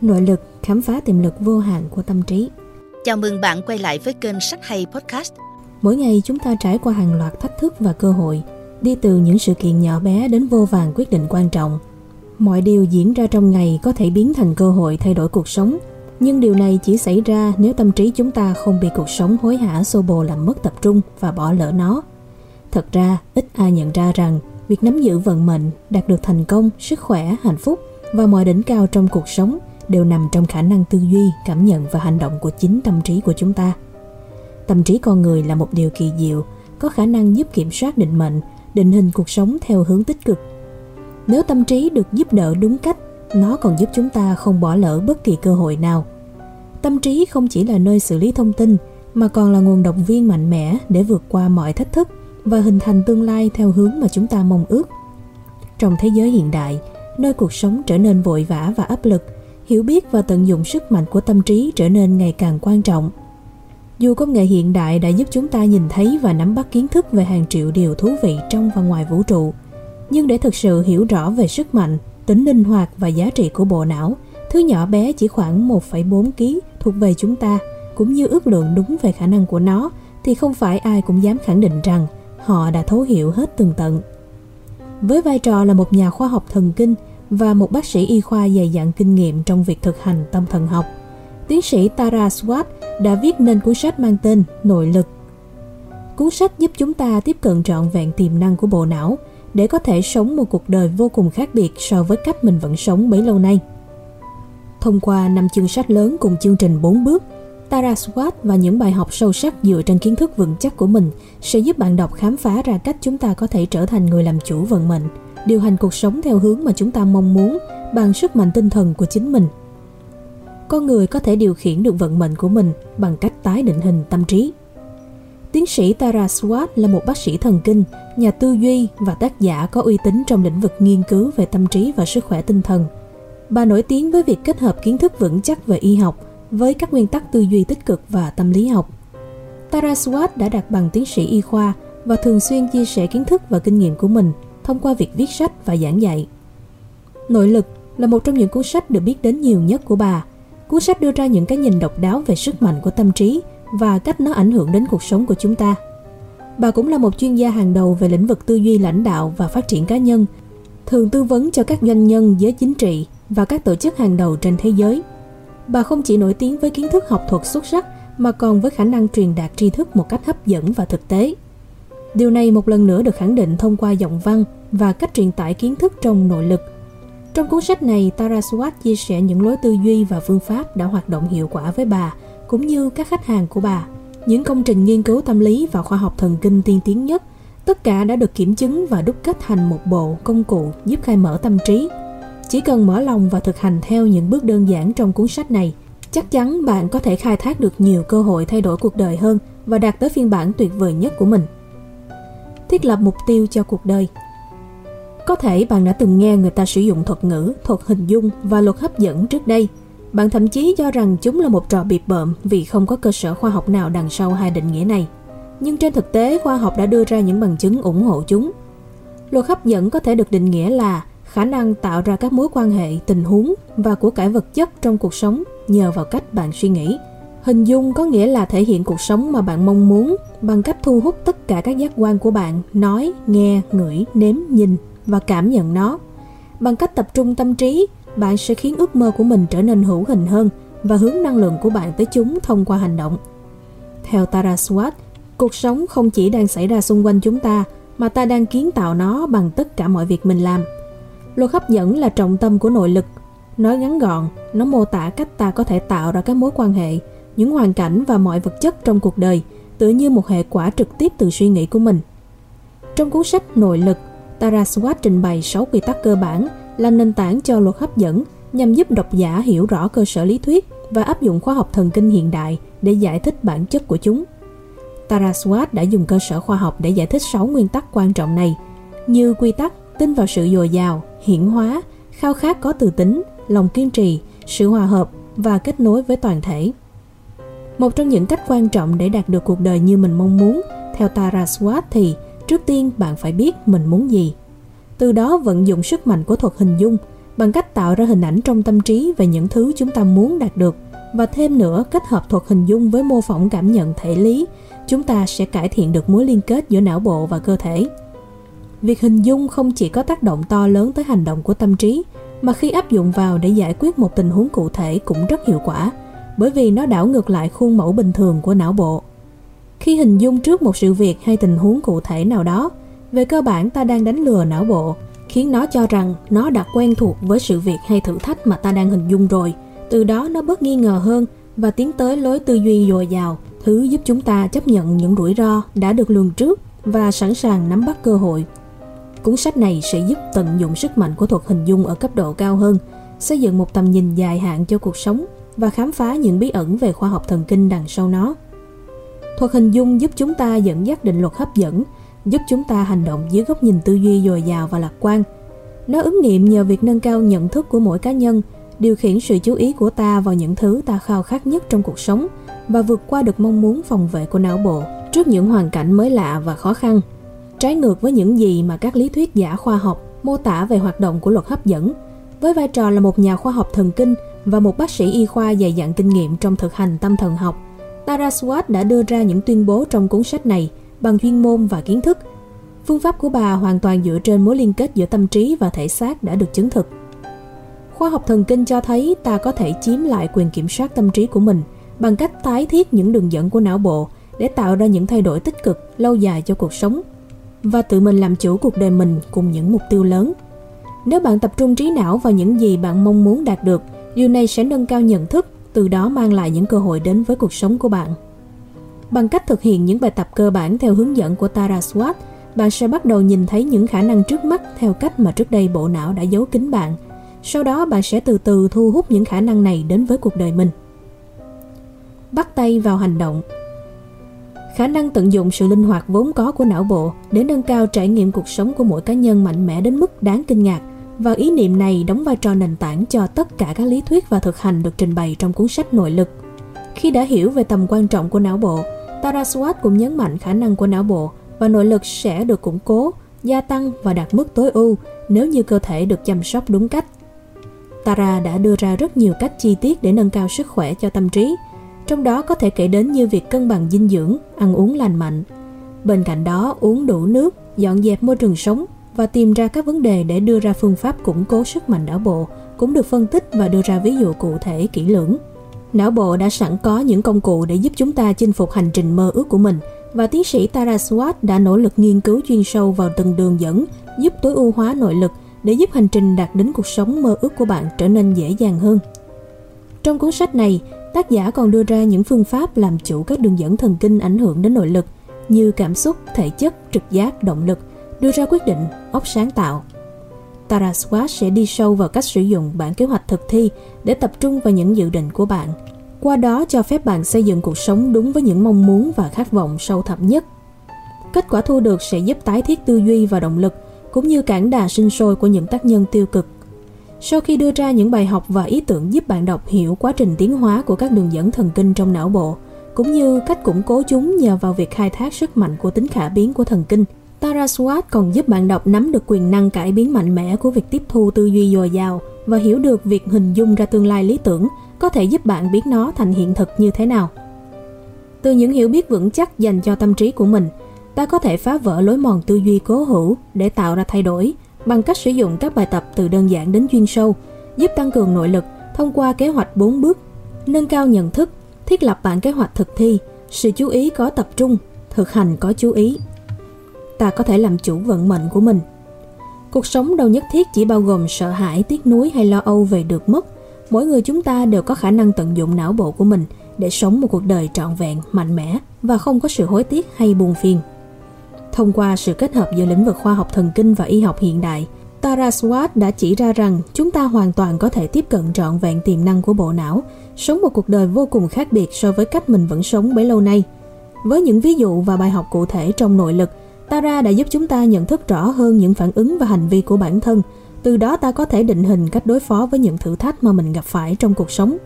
nội lực khám phá tiềm lực vô hạn của tâm trí. Chào mừng bạn quay lại với kênh Sách Hay Podcast. Mỗi ngày chúng ta trải qua hàng loạt thách thức và cơ hội, đi từ những sự kiện nhỏ bé đến vô vàng quyết định quan trọng. Mọi điều diễn ra trong ngày có thể biến thành cơ hội thay đổi cuộc sống, nhưng điều này chỉ xảy ra nếu tâm trí chúng ta không bị cuộc sống hối hả xô bồ làm mất tập trung và bỏ lỡ nó. Thật ra, ít ai nhận ra rằng việc nắm giữ vận mệnh, đạt được thành công, sức khỏe, hạnh phúc và mọi đỉnh cao trong cuộc sống đều nằm trong khả năng tư duy, cảm nhận và hành động của chính tâm trí của chúng ta. Tâm trí con người là một điều kỳ diệu, có khả năng giúp kiểm soát định mệnh, định hình cuộc sống theo hướng tích cực. Nếu tâm trí được giúp đỡ đúng cách, nó còn giúp chúng ta không bỏ lỡ bất kỳ cơ hội nào. Tâm trí không chỉ là nơi xử lý thông tin, mà còn là nguồn động viên mạnh mẽ để vượt qua mọi thách thức và hình thành tương lai theo hướng mà chúng ta mong ước. Trong thế giới hiện đại, nơi cuộc sống trở nên vội vã và áp lực, hiểu biết và tận dụng sức mạnh của tâm trí trở nên ngày càng quan trọng. Dù công nghệ hiện đại đã giúp chúng ta nhìn thấy và nắm bắt kiến thức về hàng triệu điều thú vị trong và ngoài vũ trụ, nhưng để thực sự hiểu rõ về sức mạnh, tính linh hoạt và giá trị của bộ não, thứ nhỏ bé chỉ khoảng 1,4 kg thuộc về chúng ta, cũng như ước lượng đúng về khả năng của nó, thì không phải ai cũng dám khẳng định rằng họ đã thấu hiểu hết tường tận. Với vai trò là một nhà khoa học thần kinh và một bác sĩ y khoa dày dặn kinh nghiệm trong việc thực hành tâm thần học, tiến sĩ Tara Swart đã viết nên cuốn sách mang tên Nội lực. Cuốn sách giúp chúng ta tiếp cận trọn vẹn tiềm năng của bộ não để có thể sống một cuộc đời vô cùng khác biệt so với cách mình vẫn sống bấy lâu nay. Thông qua năm chương sách lớn cùng chương trình 4 bước, Tara Swart và những bài học sâu sắc dựa trên kiến thức vững chắc của mình sẽ giúp bạn đọc khám phá ra cách chúng ta có thể trở thành người làm chủ vận mệnh, điều hành cuộc sống theo hướng mà chúng ta mong muốn bằng sức mạnh tinh thần của chính mình. Con người có thể điều khiển được vận mệnh của mình bằng cách tái định hình tâm trí. Tiến sĩ Tara Swart là một bác sĩ thần kinh, nhà tư duy và tác giả có uy tín trong lĩnh vực nghiên cứu về tâm trí và sức khỏe tinh thần. Bà nổi tiếng với việc kết hợp kiến thức vững chắc về y học với các nguyên tắc tư duy tích cực và tâm lý học. Tara Swart đã đạt bằng tiến sĩ y khoa và thường xuyên chia sẻ kiến thức và kinh nghiệm của mình thông qua việc viết sách và giảng dạy. Nội lực là một trong những cuốn sách được biết đến nhiều nhất của bà. Cuốn sách đưa ra những cái nhìn độc đáo về sức mạnh của tâm trí và cách nó ảnh hưởng đến cuộc sống của chúng ta. Bà cũng là một chuyên gia hàng đầu về lĩnh vực tư duy lãnh đạo và phát triển cá nhân, thường tư vấn cho các doanh nhân, giới chính trị và các tổ chức hàng đầu trên thế giới – Bà không chỉ nổi tiếng với kiến thức học thuật xuất sắc mà còn với khả năng truyền đạt tri thức một cách hấp dẫn và thực tế. Điều này một lần nữa được khẳng định thông qua giọng văn và cách truyền tải kiến thức trong nội lực. Trong cuốn sách này, Tara Swart chia sẻ những lối tư duy và phương pháp đã hoạt động hiệu quả với bà, cũng như các khách hàng của bà. Những công trình nghiên cứu tâm lý và khoa học thần kinh tiên tiến nhất, tất cả đã được kiểm chứng và đúc kết thành một bộ công cụ giúp khai mở tâm trí, chỉ cần mở lòng và thực hành theo những bước đơn giản trong cuốn sách này, chắc chắn bạn có thể khai thác được nhiều cơ hội thay đổi cuộc đời hơn và đạt tới phiên bản tuyệt vời nhất của mình. Thiết lập mục tiêu cho cuộc đời Có thể bạn đã từng nghe người ta sử dụng thuật ngữ, thuật hình dung và luật hấp dẫn trước đây. Bạn thậm chí cho rằng chúng là một trò bịp bợm vì không có cơ sở khoa học nào đằng sau hai định nghĩa này. Nhưng trên thực tế, khoa học đã đưa ra những bằng chứng ủng hộ chúng. Luật hấp dẫn có thể được định nghĩa là khả năng tạo ra các mối quan hệ, tình huống và của cải vật chất trong cuộc sống nhờ vào cách bạn suy nghĩ. Hình dung có nghĩa là thể hiện cuộc sống mà bạn mong muốn bằng cách thu hút tất cả các giác quan của bạn nói, nghe, ngửi, nếm, nhìn và cảm nhận nó. Bằng cách tập trung tâm trí, bạn sẽ khiến ước mơ của mình trở nên hữu hình hơn và hướng năng lượng của bạn tới chúng thông qua hành động. Theo Tara Swart, cuộc sống không chỉ đang xảy ra xung quanh chúng ta mà ta đang kiến tạo nó bằng tất cả mọi việc mình làm – Luật hấp dẫn là trọng tâm của nội lực. Nói ngắn gọn, nó mô tả cách ta có thể tạo ra các mối quan hệ, những hoàn cảnh và mọi vật chất trong cuộc đời, tựa như một hệ quả trực tiếp từ suy nghĩ của mình. Trong cuốn sách Nội lực, Tara Swart trình bày 6 quy tắc cơ bản làm nền tảng cho luật hấp dẫn nhằm giúp độc giả hiểu rõ cơ sở lý thuyết và áp dụng khoa học thần kinh hiện đại để giải thích bản chất của chúng. Tara Swart đã dùng cơ sở khoa học để giải thích 6 nguyên tắc quan trọng này, như quy tắc tin vào sự dồi dào, hiển hóa, khao khát có từ tính, lòng kiên trì, sự hòa hợp và kết nối với toàn thể. Một trong những cách quan trọng để đạt được cuộc đời như mình mong muốn, theo Tara Swart thì trước tiên bạn phải biết mình muốn gì. Từ đó vận dụng sức mạnh của thuật hình dung, bằng cách tạo ra hình ảnh trong tâm trí về những thứ chúng ta muốn đạt được và thêm nữa kết hợp thuật hình dung với mô phỏng cảm nhận thể lý, chúng ta sẽ cải thiện được mối liên kết giữa não bộ và cơ thể. Việc hình dung không chỉ có tác động to lớn tới hành động của tâm trí, mà khi áp dụng vào để giải quyết một tình huống cụ thể cũng rất hiệu quả, bởi vì nó đảo ngược lại khuôn mẫu bình thường của não bộ. Khi hình dung trước một sự việc hay tình huống cụ thể nào đó, về cơ bản ta đang đánh lừa não bộ, khiến nó cho rằng nó đã quen thuộc với sự việc hay thử thách mà ta đang hình dung rồi. Từ đó nó bớt nghi ngờ hơn và tiến tới lối tư duy dồi dào, thứ giúp chúng ta chấp nhận những rủi ro đã được lường trước và sẵn sàng nắm bắt cơ hội. Cuốn sách này sẽ giúp tận dụng sức mạnh của thuật hình dung ở cấp độ cao hơn, xây dựng một tầm nhìn dài hạn cho cuộc sống và khám phá những bí ẩn về khoa học thần kinh đằng sau nó. Thuật hình dung giúp chúng ta dẫn dắt định luật hấp dẫn, giúp chúng ta hành động dưới góc nhìn tư duy dồi dào và lạc quan. Nó ứng nghiệm nhờ việc nâng cao nhận thức của mỗi cá nhân, điều khiển sự chú ý của ta vào những thứ ta khao khát nhất trong cuộc sống và vượt qua được mong muốn phòng vệ của não bộ trước những hoàn cảnh mới lạ và khó khăn. Trái ngược với những gì mà các lý thuyết giả khoa học mô tả về hoạt động của luật hấp dẫn, với vai trò là một nhà khoa học thần kinh và một bác sĩ y khoa dày dặn kinh nghiệm trong thực hành tâm thần học, Tara Swart đã đưa ra những tuyên bố trong cuốn sách này bằng chuyên môn và kiến thức. Phương pháp của bà hoàn toàn dựa trên mối liên kết giữa tâm trí và thể xác đã được chứng thực. Khoa học thần kinh cho thấy ta có thể chiếm lại quyền kiểm soát tâm trí của mình bằng cách tái thiết những đường dẫn của não bộ để tạo ra những thay đổi tích cực lâu dài cho cuộc sống và tự mình làm chủ cuộc đời mình cùng những mục tiêu lớn. Nếu bạn tập trung trí não vào những gì bạn mong muốn đạt được, điều này sẽ nâng cao nhận thức, từ đó mang lại những cơ hội đến với cuộc sống của bạn. Bằng cách thực hiện những bài tập cơ bản theo hướng dẫn của Tara Swart, bạn sẽ bắt đầu nhìn thấy những khả năng trước mắt theo cách mà trước đây bộ não đã giấu kín bạn. Sau đó bạn sẽ từ từ thu hút những khả năng này đến với cuộc đời mình. Bắt tay vào hành động khả năng tận dụng sự linh hoạt vốn có của não bộ để nâng cao trải nghiệm cuộc sống của mỗi cá nhân mạnh mẽ đến mức đáng kinh ngạc và ý niệm này đóng vai trò nền tảng cho tất cả các lý thuyết và thực hành được trình bày trong cuốn sách nội lực. Khi đã hiểu về tầm quan trọng của não bộ, Taraswat cũng nhấn mạnh khả năng của não bộ và nội lực sẽ được củng cố, gia tăng và đạt mức tối ưu nếu như cơ thể được chăm sóc đúng cách. Tara đã đưa ra rất nhiều cách chi tiết để nâng cao sức khỏe cho tâm trí, trong đó có thể kể đến như việc cân bằng dinh dưỡng, ăn uống lành mạnh. Bên cạnh đó, uống đủ nước, dọn dẹp môi trường sống và tìm ra các vấn đề để đưa ra phương pháp củng cố sức mạnh não bộ cũng được phân tích và đưa ra ví dụ cụ thể kỹ lưỡng. Não bộ đã sẵn có những công cụ để giúp chúng ta chinh phục hành trình mơ ước của mình và tiến sĩ Tara Swart đã nỗ lực nghiên cứu chuyên sâu vào từng đường dẫn giúp tối ưu hóa nội lực để giúp hành trình đạt đến cuộc sống mơ ước của bạn trở nên dễ dàng hơn. Trong cuốn sách này, tác giả còn đưa ra những phương pháp làm chủ các đường dẫn thần kinh ảnh hưởng đến nội lực như cảm xúc, thể chất, trực giác, động lực, đưa ra quyết định, óc sáng tạo. Tara sẽ đi sâu vào cách sử dụng bản kế hoạch thực thi để tập trung vào những dự định của bạn. Qua đó cho phép bạn xây dựng cuộc sống đúng với những mong muốn và khát vọng sâu thẳm nhất. Kết quả thu được sẽ giúp tái thiết tư duy và động lực, cũng như cản đà sinh sôi của những tác nhân tiêu cực sau khi đưa ra những bài học và ý tưởng giúp bạn đọc hiểu quá trình tiến hóa của các đường dẫn thần kinh trong não bộ, cũng như cách củng cố chúng nhờ vào việc khai thác sức mạnh của tính khả biến của thần kinh, Tara Swart còn giúp bạn đọc nắm được quyền năng cải biến mạnh mẽ của việc tiếp thu tư duy dồi dào và hiểu được việc hình dung ra tương lai lý tưởng có thể giúp bạn biến nó thành hiện thực như thế nào. Từ những hiểu biết vững chắc dành cho tâm trí của mình, ta có thể phá vỡ lối mòn tư duy cố hữu để tạo ra thay đổi bằng cách sử dụng các bài tập từ đơn giản đến chuyên sâu, giúp tăng cường nội lực thông qua kế hoạch 4 bước, nâng cao nhận thức, thiết lập bản kế hoạch thực thi, sự chú ý có tập trung, thực hành có chú ý. Ta có thể làm chủ vận mệnh của mình. Cuộc sống đâu nhất thiết chỉ bao gồm sợ hãi, tiếc nuối hay lo âu về được mất. Mỗi người chúng ta đều có khả năng tận dụng não bộ của mình để sống một cuộc đời trọn vẹn, mạnh mẽ và không có sự hối tiếc hay buồn phiền. Thông qua sự kết hợp giữa lĩnh vực khoa học thần kinh và y học hiện đại, Tara Swart đã chỉ ra rằng chúng ta hoàn toàn có thể tiếp cận trọn vẹn tiềm năng của bộ não, sống một cuộc đời vô cùng khác biệt so với cách mình vẫn sống bấy lâu nay. Với những ví dụ và bài học cụ thể trong nội lực, Tara đã giúp chúng ta nhận thức rõ hơn những phản ứng và hành vi của bản thân, từ đó ta có thể định hình cách đối phó với những thử thách mà mình gặp phải trong cuộc sống.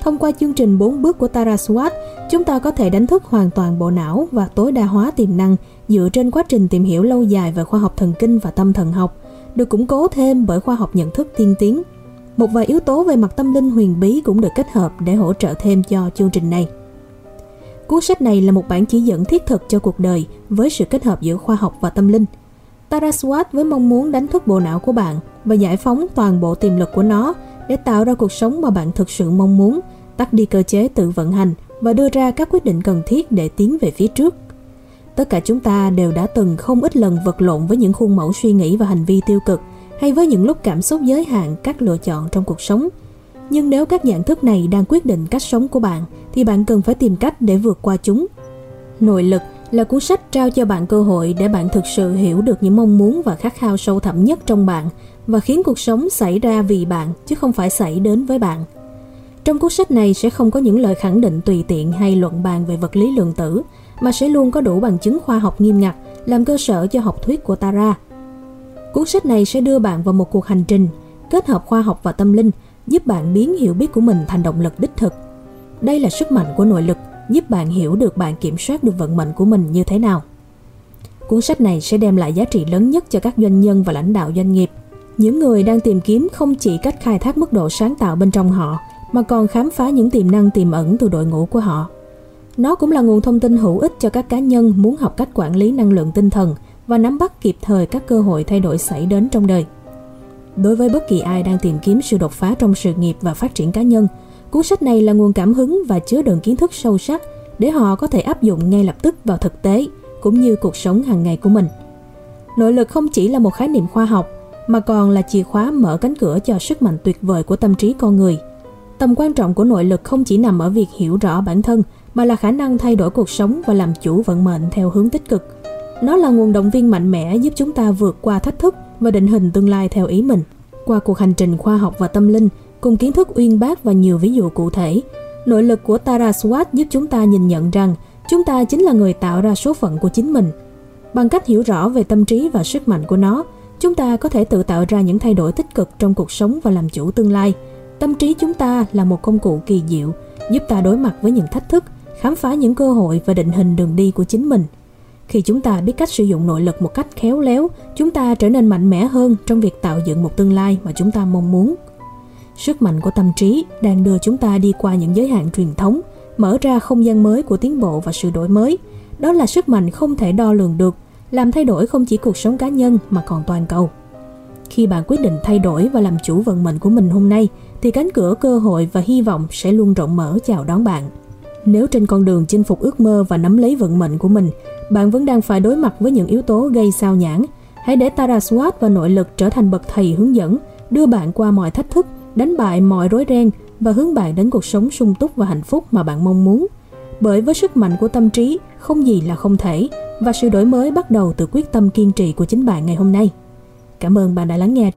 Thông qua chương trình 4 bước của Tara Swart, chúng ta có thể đánh thức hoàn toàn bộ não và tối đa hóa tiềm năng dựa trên quá trình tìm hiểu lâu dài về khoa học thần kinh và tâm thần học, được củng cố thêm bởi khoa học nhận thức tiên tiến. Một vài yếu tố về mặt tâm linh huyền bí cũng được kết hợp để hỗ trợ thêm cho chương trình này. Cuốn sách này là một bản chỉ dẫn thiết thực cho cuộc đời với sự kết hợp giữa khoa học và tâm linh. Taraswat với mong muốn đánh thức bộ não của bạn và giải phóng toàn bộ tiềm lực của nó để tạo ra cuộc sống mà bạn thực sự mong muốn, tắt đi cơ chế tự vận hành và đưa ra các quyết định cần thiết để tiến về phía trước. Tất cả chúng ta đều đã từng không ít lần vật lộn với những khuôn mẫu suy nghĩ và hành vi tiêu cực hay với những lúc cảm xúc giới hạn các lựa chọn trong cuộc sống. Nhưng nếu các nhận thức này đang quyết định cách sống của bạn thì bạn cần phải tìm cách để vượt qua chúng. Nội lực là cuốn sách trao cho bạn cơ hội để bạn thực sự hiểu được những mong muốn và khát khao sâu thẳm nhất trong bạn và khiến cuộc sống xảy ra vì bạn chứ không phải xảy đến với bạn. Trong cuốn sách này sẽ không có những lời khẳng định tùy tiện hay luận bàn về vật lý lượng tử, mà sẽ luôn có đủ bằng chứng khoa học nghiêm ngặt làm cơ sở cho học thuyết của Tara. Cuốn sách này sẽ đưa bạn vào một cuộc hành trình kết hợp khoa học và tâm linh, giúp bạn biến hiểu biết của mình thành động lực đích thực. Đây là sức mạnh của nội lực, giúp bạn hiểu được bạn kiểm soát được vận mệnh của mình như thế nào. Cuốn sách này sẽ đem lại giá trị lớn nhất cho các doanh nhân và lãnh đạo doanh nghiệp, những người đang tìm kiếm không chỉ cách khai thác mức độ sáng tạo bên trong họ, mà còn khám phá những tiềm năng tiềm ẩn từ đội ngũ của họ. Nó cũng là nguồn thông tin hữu ích cho các cá nhân muốn học cách quản lý năng lượng tinh thần và nắm bắt kịp thời các cơ hội thay đổi xảy đến trong đời. Đối với bất kỳ ai đang tìm kiếm sự đột phá trong sự nghiệp và phát triển cá nhân, cuốn sách này là nguồn cảm hứng và chứa đựng kiến thức sâu sắc để họ có thể áp dụng ngay lập tức vào thực tế cũng như cuộc sống hàng ngày của mình. Nội lực không chỉ là một khái niệm khoa học mà còn là chìa khóa mở cánh cửa cho sức mạnh tuyệt vời của tâm trí con người. Tầm quan trọng của nội lực không chỉ nằm ở việc hiểu rõ bản thân mà là khả năng thay đổi cuộc sống và làm chủ vận mệnh theo hướng tích cực. Nó là nguồn động viên mạnh mẽ giúp chúng ta vượt qua thách thức và định hình tương lai theo ý mình. Qua cuộc hành trình khoa học và tâm linh, cùng kiến thức uyên bác và nhiều ví dụ cụ thể, nội lực của Tara Swat giúp chúng ta nhìn nhận rằng chúng ta chính là người tạo ra số phận của chính mình. Bằng cách hiểu rõ về tâm trí và sức mạnh của nó, chúng ta có thể tự tạo ra những thay đổi tích cực trong cuộc sống và làm chủ tương lai. Tâm trí chúng ta là một công cụ kỳ diệu, giúp ta đối mặt với những thách thức, khám phá những cơ hội và định hình đường đi của chính mình. Khi chúng ta biết cách sử dụng nội lực một cách khéo léo, chúng ta trở nên mạnh mẽ hơn trong việc tạo dựng một tương lai mà chúng ta mong muốn. Sức mạnh của tâm trí đang đưa chúng ta đi qua những giới hạn truyền thống, mở ra không gian mới của tiến bộ và sự đổi mới. Đó là sức mạnh không thể đo lường được, làm thay đổi không chỉ cuộc sống cá nhân mà còn toàn cầu. Khi bạn quyết định thay đổi và làm chủ vận mệnh của mình hôm nay, thì cánh cửa cơ hội và hy vọng sẽ luôn rộng mở chào đón bạn. Nếu trên con đường chinh phục ước mơ và nắm lấy vận mệnh của mình, bạn vẫn đang phải đối mặt với những yếu tố gây sao nhãn, hãy để Taraswat và nội lực trở thành bậc thầy hướng dẫn, đưa bạn qua mọi thách thức, đánh bại mọi rối ren và hướng bạn đến cuộc sống sung túc và hạnh phúc mà bạn mong muốn. Bởi với sức mạnh của tâm trí, không gì là không thể và sự đổi mới bắt đầu từ quyết tâm kiên trì của chính bạn ngày hôm nay. Cảm ơn bạn đã lắng nghe.